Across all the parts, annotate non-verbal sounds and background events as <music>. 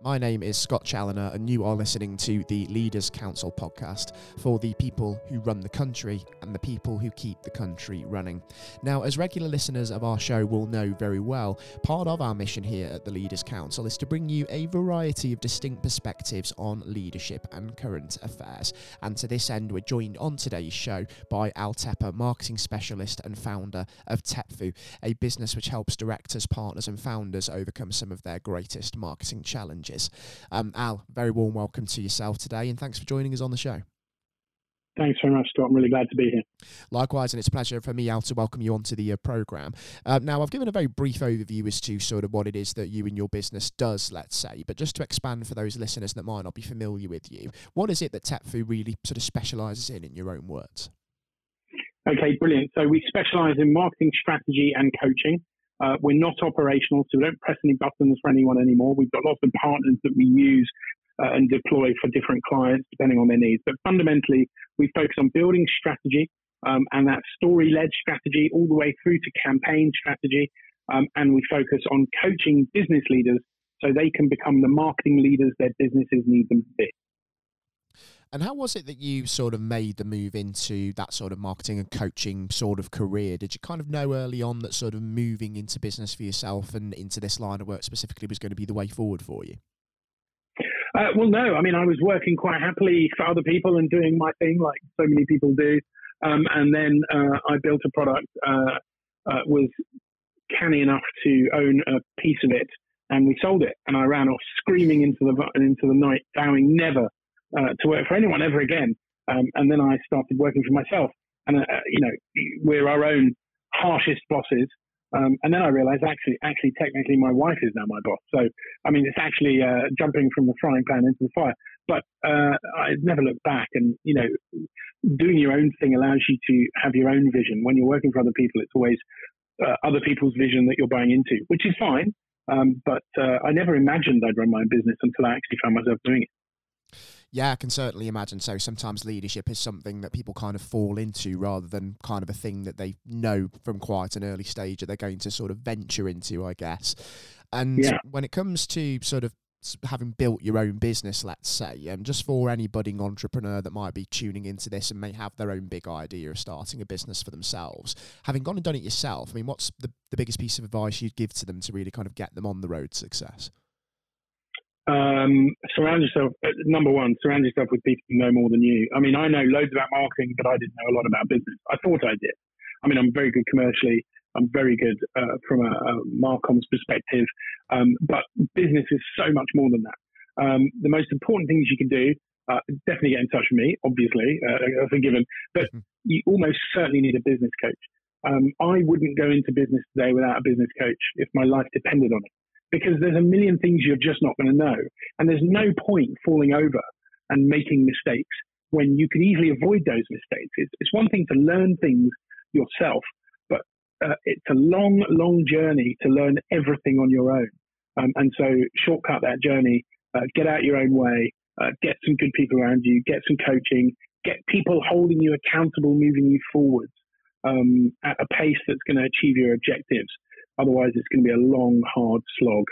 My name is Scott Challoner, and you are listening to the Leaders Council podcast for the people who run the country and the people who keep the country running. Now, as regular listeners of our show will know very well, part of our mission here at the Leaders Council is to bring you a variety of distinct perspectives on leadership and current affairs. And to this end, we're joined on today's show by Al Tepper, marketing specialist and founder of Tepfu, a business which helps directors, partners, and founders overcome some of their greatest marketing challenges challenges. Um, Al, very warm welcome to yourself today, and thanks for joining us on the show. Thanks very much, Scott. I'm really glad to be here. Likewise, and it's a pleasure for me, Al, to welcome you onto the uh, program. Uh, now, I've given a very brief overview as to sort of what it is that you and your business does, let's say, but just to expand for those listeners that might not be familiar with you, what is it that Tepfu really sort of specialises in, in your own words? Okay, brilliant. So we specialise in marketing strategy and coaching. Uh, we're not operational, so we don't press any buttons for anyone anymore. We've got lots of partners that we use uh, and deploy for different clients depending on their needs. But fundamentally, we focus on building strategy um, and that story led strategy all the way through to campaign strategy. Um, and we focus on coaching business leaders so they can become the marketing leaders their businesses need them to be. And how was it that you sort of made the move into that sort of marketing and coaching sort of career? Did you kind of know early on that sort of moving into business for yourself and into this line of work specifically was going to be the way forward for you? Uh, well, no. I mean, I was working quite happily for other people and doing my thing like so many people do. Um, and then uh, I built a product, uh, uh was canny enough to own a piece of it, and we sold it. And I ran off screaming into the into the night, vowing never uh, to work for anyone ever again. Um, and then I started working for myself. And, uh, you know, we're our own harshest bosses. Um, and then I realized actually, actually, technically, my wife is now my boss. So, I mean, it's actually uh, jumping from the frying pan into the fire. But uh, I never looked back. And, you know, doing your own thing allows you to have your own vision. When you're working for other people, it's always uh, other people's vision that you're buying into, which is fine. Um, but uh, I never imagined I'd run my own business until I actually found myself doing it. Yeah, I can certainly imagine so. Sometimes leadership is something that people kind of fall into rather than kind of a thing that they know from quite an early stage that they're going to sort of venture into, I guess. And yeah. when it comes to sort of having built your own business, let's say, um, just for any budding entrepreneur that might be tuning into this and may have their own big idea of starting a business for themselves, having gone and done it yourself, I mean, what's the, the biggest piece of advice you'd give to them to really kind of get them on the road to success? Um, surround yourself. Uh, number one, surround yourself with people who know more than you. I mean, I know loads about marketing, but I didn't know a lot about business. I thought I did. I mean, I'm very good commercially. I'm very good uh, from a, a Marcom's perspective, um, but business is so much more than that. Um, the most important things you can do, uh, definitely get in touch with me. Obviously, uh, <laughs> that's a given, but mm-hmm. you almost certainly need a business coach. Um, I wouldn't go into business today without a business coach if my life depended on it because there's a million things you're just not going to know. And there's no point falling over and making mistakes when you can easily avoid those mistakes. It's, it's one thing to learn things yourself, but uh, it's a long, long journey to learn everything on your own. Um, and so, shortcut that journey, uh, get out your own way, uh, get some good people around you, get some coaching, get people holding you accountable, moving you forwards um, at a pace that's going to achieve your objectives. Otherwise, it's going to be a long, hard slog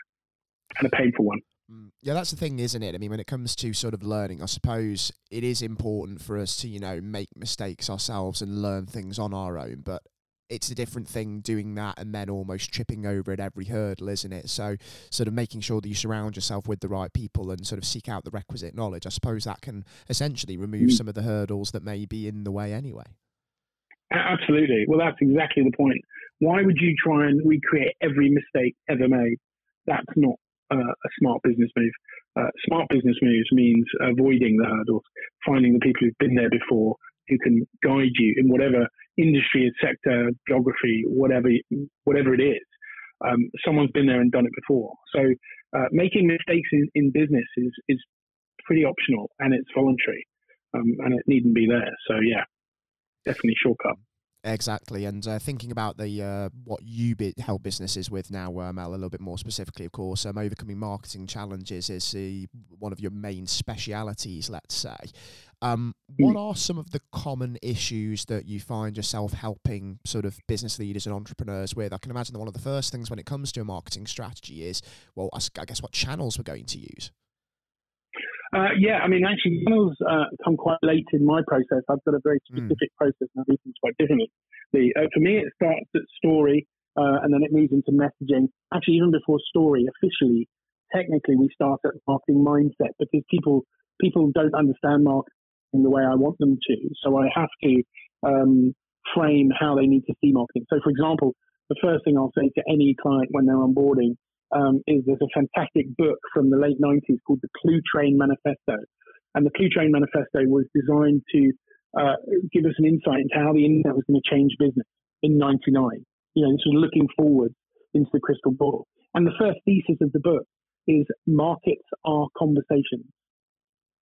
and a painful one. Mm. Yeah, that's the thing, isn't it? I mean, when it comes to sort of learning, I suppose it is important for us to, you know, make mistakes ourselves and learn things on our own. But it's a different thing doing that and then almost tripping over at every hurdle, isn't it? So, sort of making sure that you surround yourself with the right people and sort of seek out the requisite knowledge. I suppose that can essentially remove mm. some of the hurdles that may be in the way anyway. Absolutely. Well, that's exactly the point. Why would you try and recreate every mistake ever made? That's not uh, a smart business move. Uh, smart business moves means avoiding the hurdles, finding the people who've been there before who can guide you in whatever industry, sector, geography, whatever whatever it is. Um, someone's been there and done it before. So uh, making mistakes in, in business is is pretty optional and it's voluntary, um, and it needn't be there. So yeah, definitely shortcut Exactly, and uh, thinking about the uh, what you be- help businesses with now, uh, Mel, a little bit more specifically, of course, um, overcoming marketing challenges is one of your main specialities, let's say. Um, what hmm. are some of the common issues that you find yourself helping sort of business leaders and entrepreneurs with? I can imagine that one of the first things when it comes to a marketing strategy is, well, I guess what channels we're going to use. Uh, yeah, I mean, actually, channels uh, come quite late in my process. I've got a very hmm. specific mm. process, and I do things quite differently. The, uh, for me, it starts at story, uh, and then it moves into messaging. Actually, even before story, officially, technically, we start at marketing mindset because people people don't understand marketing the way I want them to. So I have to um, frame how they need to see marketing. So, for example, the first thing I'll say to any client when they're onboarding um, is there's a fantastic book from the late 90s called the Clue Train Manifesto. And the Cluetrain Manifesto was designed to uh, give us an insight into how the internet was going to change business in 99. You know, this was looking forward into the crystal ball. And the first thesis of the book is markets are conversations.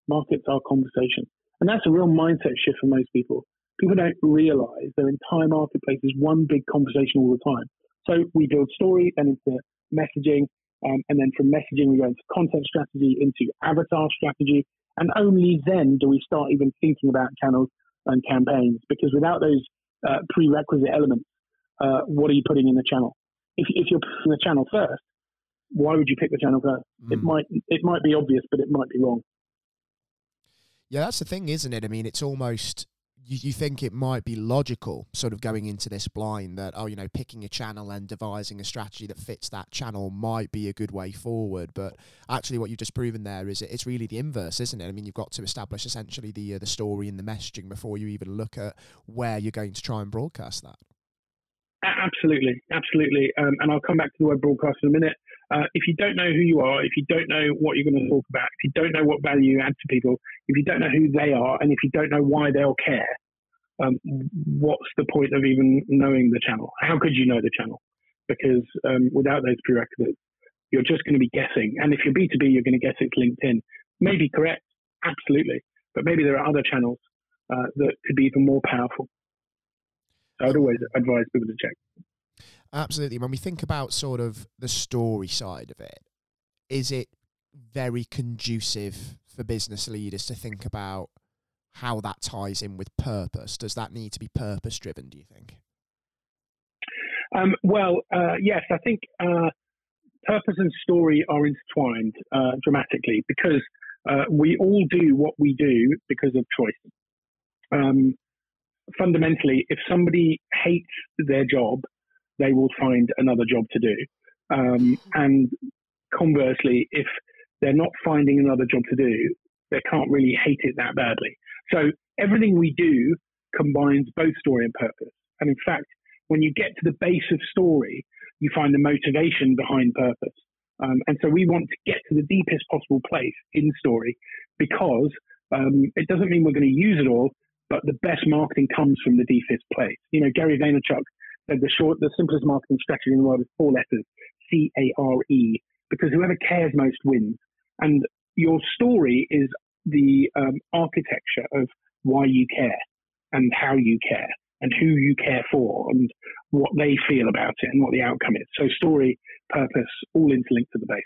Markets are conversations. And that's a real mindset shift for most people. People don't realize their entire marketplace is one big conversation all the time. So we build story and into messaging, um, and then from messaging we go into content strategy, into avatar strategy, and only then do we start even thinking about channels and campaigns. Because without those uh, prerequisite elements, uh, what are you putting in the channel? If, if you're putting the channel first, why would you pick the channel first? Mm. It might it might be obvious, but it might be wrong. Yeah, that's the thing, isn't it? I mean, it's almost you, you think it might be logical, sort of going into this blind, that oh, you know, picking a channel and devising a strategy that fits that channel might be a good way forward. But actually, what you've just proven there is it's really the inverse, isn't it? I mean, you've got to establish essentially the uh, the story and the messaging before you even look at where you're going to try and broadcast that. Absolutely, absolutely. Um, and I'll come back to the word broadcast in a minute. Uh, if you don't know who you are, if you don't know what you're going to talk about, if you don't know what value you add to people, if you don't know who they are, and if you don't know why they'll care, um, what's the point of even knowing the channel? How could you know the channel? Because um, without those prerequisites, you're just going to be guessing. And if you're B2B, you're going to guess it's LinkedIn. Maybe correct, absolutely. But maybe there are other channels uh, that could be even more powerful. I would always advise people to check. Absolutely. When we think about sort of the story side of it, is it very conducive for business leaders to think about how that ties in with purpose? Does that need to be purpose driven, do you think? Um, well, uh, yes, I think uh, purpose and story are intertwined uh, dramatically because uh, we all do what we do because of choice. Um, fundamentally, if somebody hates their job, they will find another job to do. Um, and conversely, if they're not finding another job to do, they can't really hate it that badly. So everything we do combines both story and purpose. And in fact, when you get to the base of story, you find the motivation behind purpose. Um, and so we want to get to the deepest possible place in story because um, it doesn't mean we're going to use it all, but the best marketing comes from the deepest place. You know, Gary Vaynerchuk the short, the simplest marketing strategy in the world is four letters, C A R E, because whoever cares most wins. And your story is the um, architecture of why you care and how you care and who you care for and what they feel about it and what the outcome is. So story, purpose, all interlinked to the base.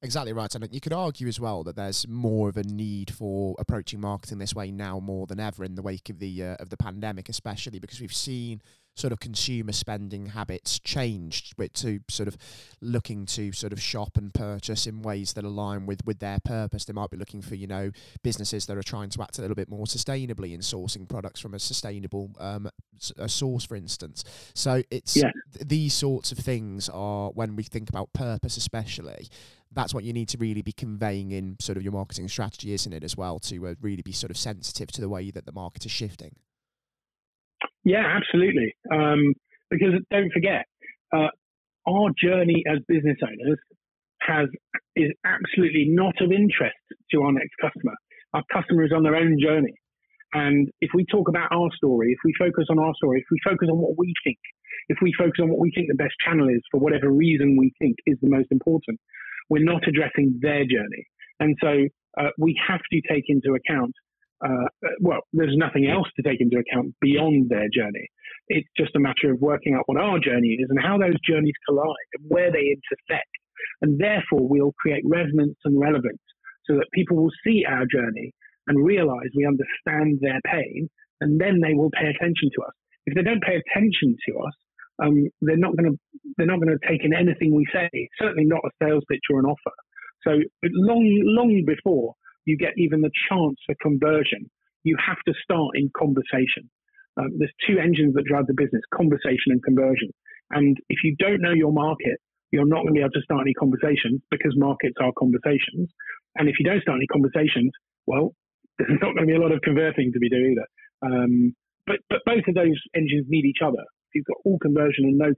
Exactly right, and you could argue as well that there's more of a need for approaching marketing this way now more than ever in the wake of the uh, of the pandemic, especially because we've seen sort of consumer spending habits changed with to sort of looking to sort of shop and purchase in ways that align with with their purpose. They might be looking for you know businesses that are trying to act a little bit more sustainably in sourcing products from a sustainable um, a source, for instance. So it's yeah. th- these sorts of things are when we think about purpose, especially that's what you need to really be conveying in sort of your marketing strategy, isn't it, as well, to uh, really be sort of sensitive to the way that the market is shifting. Yeah, absolutely. Um, because don't forget, uh, our journey as business owners has is absolutely not of interest to our next customer. Our customer is on their own journey. And if we talk about our story, if we focus on our story, if we focus on what we think, if we focus on what we think the best channel is for whatever reason we think is the most important, we're not addressing their journey. And so uh, we have to take into account uh, well, there's nothing else to take into account beyond their journey. It's just a matter of working out what our journey is and how those journeys collide and where they intersect. And therefore, we'll create resonance and relevance so that people will see our journey and realize we understand their pain, and then they will pay attention to us. If they don't pay attention to us, um, they're not going to they're not going to take in anything we say. Certainly not a sales pitch or an offer. So long long before you get even the chance for conversion, you have to start in conversation. Um, there's two engines that drive the business: conversation and conversion. And if you don't know your market, you're not going to be able to start any conversations because markets are conversations. And if you don't start any conversations, well, <laughs> there's not going to be a lot of converting to be done either. Um, but but both of those engines need each other. If you've got all conversion and no,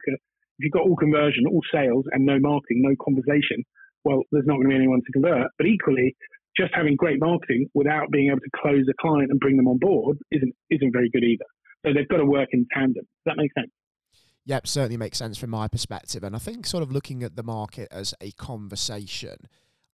if you've got all conversion, all sales and no marketing, no conversation, well, there's not going to be anyone to convert. But equally, just having great marketing without being able to close a client and bring them on board isn't isn't very good either. So they've got to work in tandem. Does that make sense? Yep, certainly makes sense from my perspective. And I think sort of looking at the market as a conversation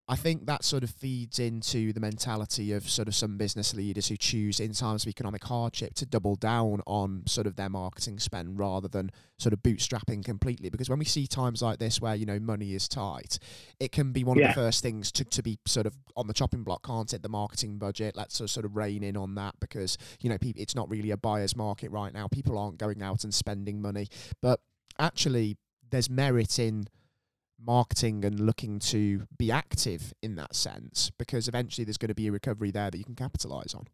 I think that sort of feeds into the mentality of sort of some business leaders who choose in times of economic hardship to double down on sort of their marketing spend rather than sort of bootstrapping completely. Because when we see times like this where, you know, money is tight, it can be one yeah. of the first things to, to be sort of on the chopping block, can't it? The marketing budget, let's sort of rein in on that because, you know, it's not really a buyer's market right now. People aren't going out and spending money. But actually, there's merit in marketing and looking to be active in that sense because eventually there's going to be a recovery there that you can capitalize on.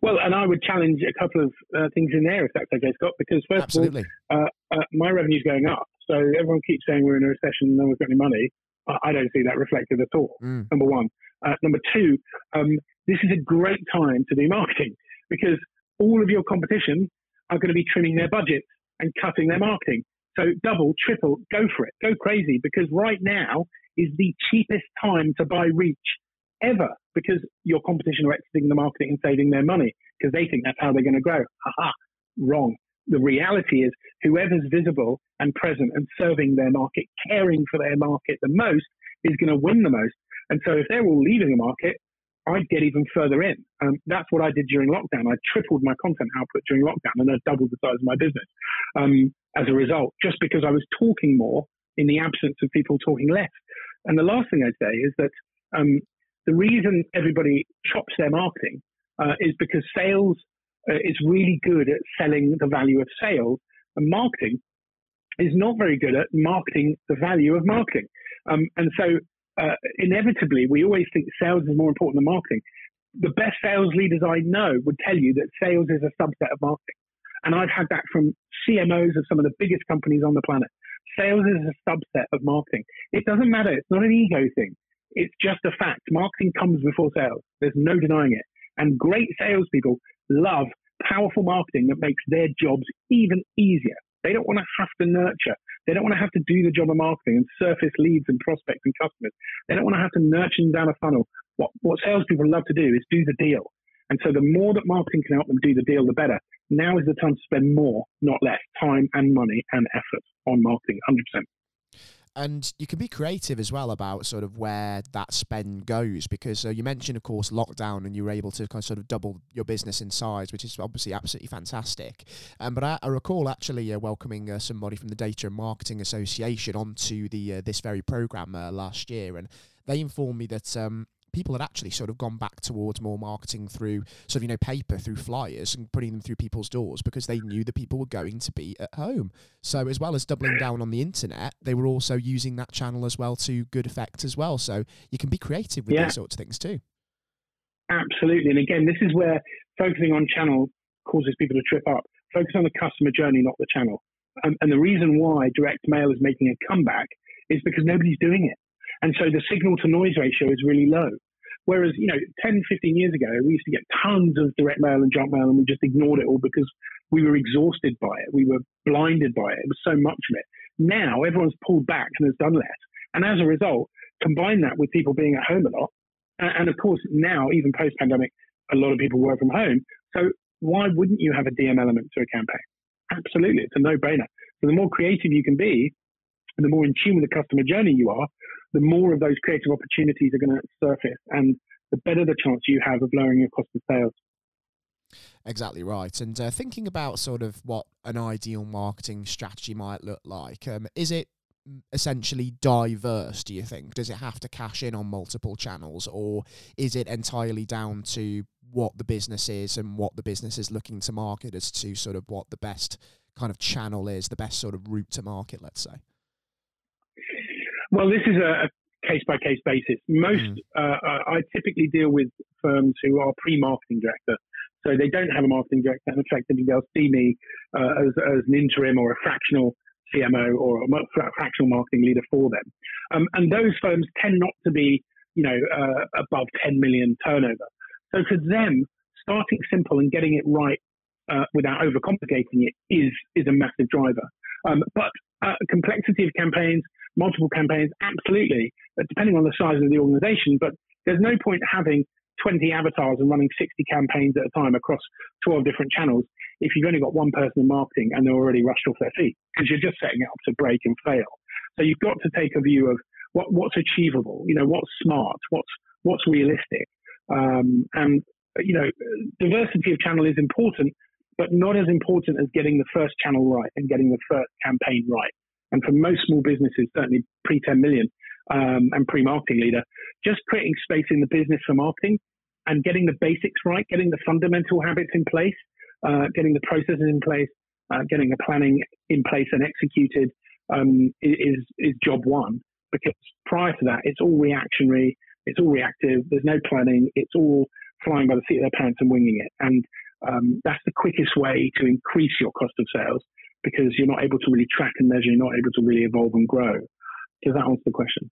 Well, and I would challenge a couple of uh, things in there, if that's okay, Scott, because first Absolutely. of all, uh, uh, my revenue's going up. So everyone keeps saying we're in a recession and no one's got any money. I don't see that reflected at all, mm. number one. Uh, number two, um, this is a great time to do marketing because all of your competition are going to be trimming their budgets and cutting their marketing. So double, triple, go for it, go crazy because right now is the cheapest time to buy reach ever because your competition are exiting the market and saving their money because they think that's how they're going to grow. Haha, wrong. The reality is whoever's visible and present and serving their market, caring for their market the most is going to win the most. And so if they're all leaving the market, I'd get even further in. Um, that's what I did during lockdown. I tripled my content output during lockdown and I doubled the size of my business um, as a result, just because I was talking more in the absence of people talking less. And the last thing I'd say is that um, the reason everybody chops their marketing uh, is because sales uh, is really good at selling the value of sales, and marketing is not very good at marketing the value of marketing. Um, and so uh, inevitably, we always think sales is more important than marketing. The best sales leaders I know would tell you that sales is a subset of marketing. And I've had that from CMOs of some of the biggest companies on the planet. Sales is a subset of marketing. It doesn't matter. It's not an ego thing. It's just a fact. Marketing comes before sales. There's no denying it. And great salespeople love powerful marketing that makes their jobs even easier. They don't want to have to nurture. They don't want to have to do the job of marketing and surface leads and prospects and customers. They don't want to have to nurture them down a funnel. What, what salespeople love to do is do the deal. And so the more that marketing can help them do the deal, the better. Now is the time to spend more, not less, time and money and effort on marketing, 100% and you can be creative as well about sort of where that spend goes because uh, you mentioned of course lockdown and you were able to kind of sort of double your business in size which is obviously absolutely fantastic. Um, but I, I, recall actually uh, welcoming uh, somebody from the data and marketing association onto the uh, this very program uh, last year. And they informed me that um, people had actually sort of gone back towards more marketing through sort of you know paper through flyers and putting them through people's doors because they knew that people were going to be at home. So as well as doubling down on the internet they were also using that channel as well to good effect as well. So you can be creative with yeah. these sorts of things too. Absolutely. And again this is where focusing on channel causes people to trip up. Focus on the customer journey not the channel. And, and the reason why direct mail is making a comeback is because nobody's doing it and so the signal to noise ratio is really low. Whereas, you know, 10, 15 years ago, we used to get tons of direct mail and junk mail and we just ignored it all because we were exhausted by it. We were blinded by it. It was so much of it. Now everyone's pulled back and has done less. And as a result, combine that with people being at home a lot. And of course, now, even post pandemic, a lot of people work from home. So why wouldn't you have a DM element to a campaign? Absolutely. It's a no brainer. So the more creative you can be, the more in tune with the customer journey you are, the more of those creative opportunities are going to surface and the better the chance you have of lowering your cost of sales. Exactly right. And uh, thinking about sort of what an ideal marketing strategy might look like, um, is it essentially diverse, do you think? Does it have to cash in on multiple channels, or is it entirely down to what the business is and what the business is looking to market as to sort of what the best kind of channel is, the best sort of route to market, let's say? Well, this is a case by case basis. Most, mm. uh, I typically deal with firms who are pre marketing director. So they don't have a marketing director, and effectively they'll see me uh, as, as an interim or a fractional CMO or a fractional marketing leader for them. Um, and those firms tend not to be, you know, uh, above 10 million turnover. So for them, starting simple and getting it right uh, without overcomplicating it is is a massive driver. Um, but uh, complexity of campaigns, multiple campaigns, absolutely, depending on the size of the organization. But there's no point having 20 avatars and running 60 campaigns at a time across 12 different channels if you've only got one person in marketing and they're already rushed off their feet because you're just setting it up to break and fail. So you've got to take a view of what, what's achievable, you know, what's smart, what's what's realistic, um, and you know, diversity of channel is important, but not as important as getting the first channel right and getting the first campaign right. And for most small businesses, certainly pre 10 million um, and pre marketing leader, just creating space in the business for marketing and getting the basics right, getting the fundamental habits in place, uh, getting the processes in place, uh, getting the planning in place and executed um, is is job one. Because prior to that, it's all reactionary, it's all reactive. There's no planning. It's all flying by the seat of their pants and winging it. And um, that's the quickest way to increase your cost of sales because you're not able to really track and measure. You're not able to really evolve and grow. Does that answer the question?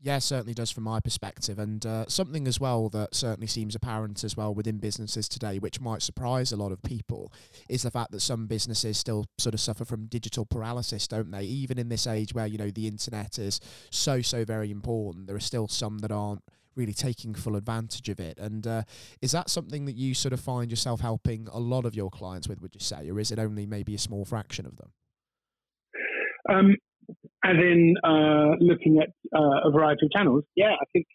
Yeah, certainly does from my perspective. And uh, something as well that certainly seems apparent as well within businesses today, which might surprise a lot of people, is the fact that some businesses still sort of suffer from digital paralysis, don't they? Even in this age where, you know, the internet is so, so very important, there are still some that aren't really taking full advantage of it. And uh, is that something that you sort of find yourself helping a lot of your clients with, would you say? Or is it only maybe a small fraction of them? Um, as in uh, looking at uh, a variety of channels. Yeah, I think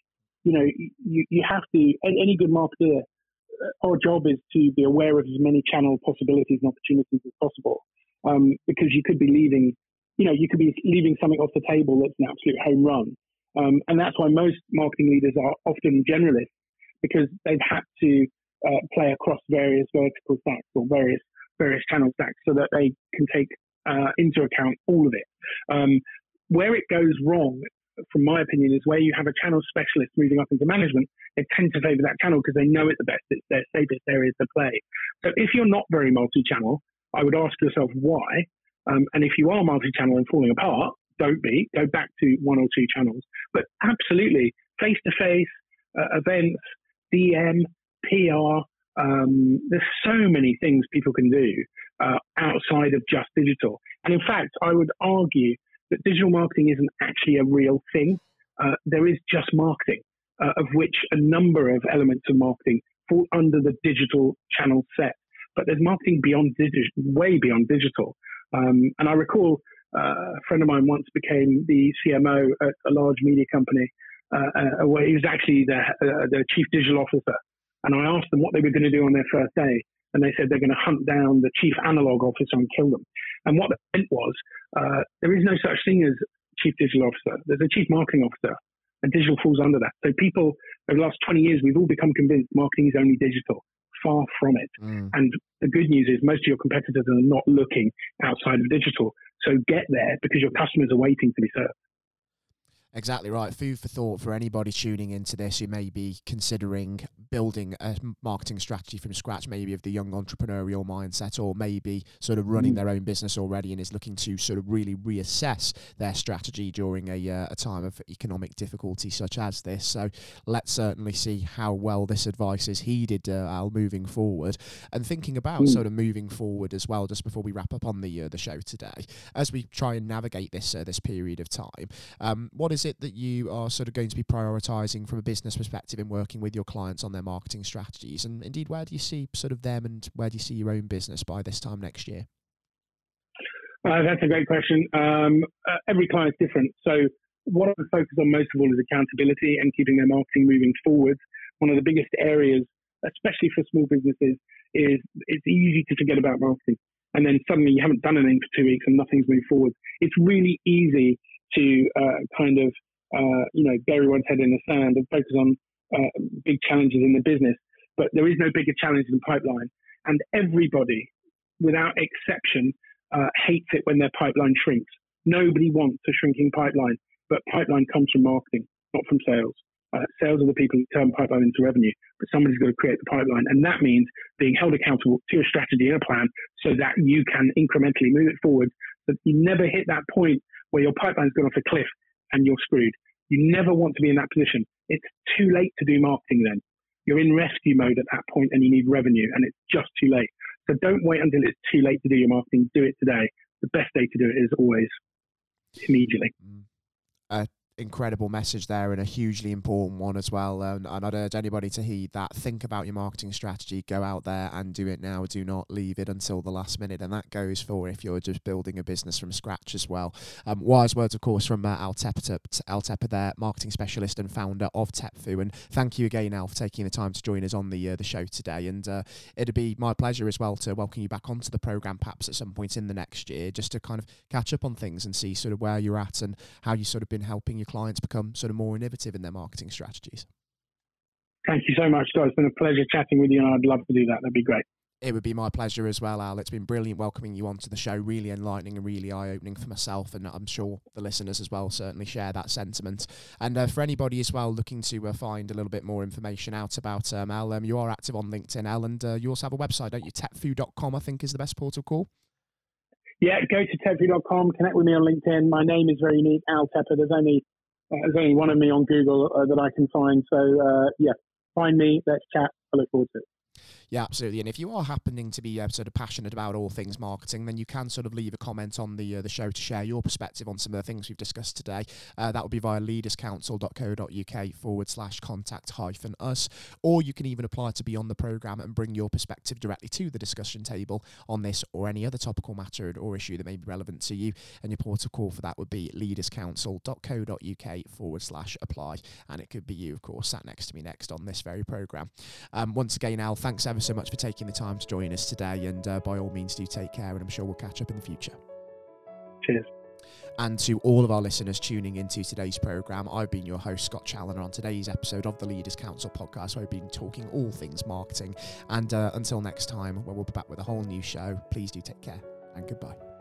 you know you, you have to. Any good marketer, uh, our job is to be aware of as many channel possibilities and opportunities as possible, um, because you could be leaving. You know, you could be leaving something off the table that's an absolute home run, um, and that's why most marketing leaders are often generalists because they've had to uh, play across various vertical stacks or various various channel stacks so that they can take uh, into account all of it. Um, where it goes wrong, from my opinion, is where you have a channel specialist moving up into management. They tend to favour that channel because they know it the best. It's their safest area to play. So if you're not very multi-channel, I would ask yourself why. Um, and if you are multi-channel and falling apart, don't be. Go back to one or two channels. But absolutely, face-to-face uh, events, DM, PR. Um, there's so many things people can do uh, outside of just digital. And in fact, I would argue that digital marketing isn't actually a real thing. Uh, there is just marketing, uh, of which a number of elements of marketing fall under the digital channel set. But there's marketing beyond digital, way beyond digital. Um, and I recall a friend of mine once became the CMO at a large media company, uh, uh, where he was actually the, uh, the chief digital officer. And I asked them what they were going to do on their first day and they said they're going to hunt down the chief analog officer and kill them. And what that meant was uh, there is no such thing as chief digital officer. There's a chief marketing officer, and digital falls under that. So people over the last 20 years, we've all become convinced marketing is only digital. Far from it. Mm. And the good news is most of your competitors are not looking outside of digital. So get there because your customers are waiting to be served. Exactly right. Food for thought for anybody tuning into this who may be considering building a marketing strategy from scratch, maybe of the young entrepreneurial mindset, or maybe sort of running mm. their own business already and is looking to sort of really reassess their strategy during a, uh, a time of economic difficulty such as this. So let's certainly see how well this advice is heeded, uh, Al, moving forward. And thinking about mm. sort of moving forward as well, just before we wrap up on the uh, the show today, as we try and navigate this uh, this period of time, um, what is is it that you are sort of going to be prioritizing from a business perspective in working with your clients on their marketing strategies? And indeed, where do you see sort of them and where do you see your own business by this time next year? Uh, that's a great question. Um, uh, every client is different. So, what I focus on most of all is accountability and keeping their marketing moving forward one of the biggest areas, especially for small businesses, is it's easy to forget about marketing. And then suddenly you haven't done anything for two weeks and nothing's moved forward. It's really easy to uh, kind of, uh, you know, bury one's head in the sand and focus on uh, big challenges in the business. But there is no bigger challenge than pipeline. And everybody, without exception, hates it when their pipeline shrinks. Nobody wants a shrinking pipeline, but pipeline comes from marketing, not from sales. Uh, sales are the people who turn pipeline into revenue, but somebody's got to create the pipeline. And that means being held accountable to your strategy and a plan so that you can incrementally move it forward. That you never hit that point where your pipeline's gone off a cliff and you're screwed. You never want to be in that position. It's too late to do marketing then. You're in rescue mode at that point and you need revenue and it's just too late. So don't wait until it's too late to do your marketing. Do it today. The best day to do it is always immediately. Mm. Incredible message there and a hugely important one as well. And, I'd urge anybody to heed that. Think about your marketing strategy. Go out there and do it now. Do not leave it until the last minute. And that goes for if you're just building a business from scratch as well. Um, wise words, of course, from uh, Al Tepper, Al Tepper there, marketing specialist and founder of Tepfu. And thank you again, Al, for taking the time to join us on the uh, the show today. And uh, it'd be my pleasure as well to welcome you back onto the program, perhaps at some point in the next year, just to kind of catch up on things and see sort of where you're at and how you've sort of been helping your clients become sort of more innovative in their marketing strategies. Thank you so much, Scott. It's been a pleasure chatting with you, and I'd love to do that. That'd be great. It would be my pleasure as well, Al. It's been brilliant welcoming you onto the show. Really enlightening and really eye opening for myself, and I'm sure the listeners as well certainly share that sentiment. And uh, for anybody as well looking to uh, find a little bit more information out about um, Al, um, you are active on LinkedIn, Al, and uh, you also have a website, don't you? Tepfu.com, I think, is the best portal call. Yeah, go to tepfu.com, connect with me on LinkedIn. My name is very neat, Al Tepper. There's only there's only one of me on Google uh, that I can find. So uh, yeah, find me. Let's chat. I look forward to it. Yeah, absolutely. And if you are happening to be uh, sort of passionate about all things marketing, then you can sort of leave a comment on the uh, the show to share your perspective on some of the things we've discussed today. Uh, that would be via leaderscouncil.co.uk forward slash contact hyphen us. Or you can even apply to be on the programme and bring your perspective directly to the discussion table on this or any other topical matter or issue that may be relevant to you. And your port of call for that would be leaderscouncil.co.uk forward slash apply. And it could be you, of course, sat next to me next on this very programme. Um, once again, Al, thanks ever so much for taking the time to join us today. And uh, by all means, do take care, and I'm sure we'll catch up in the future. Cheers. And to all of our listeners tuning into today's programme, I've been your host, Scott Challoner, on today's episode of the Leaders Council podcast, where we've been talking all things marketing. And uh, until next time, when we'll be back with a whole new show, please do take care and goodbye.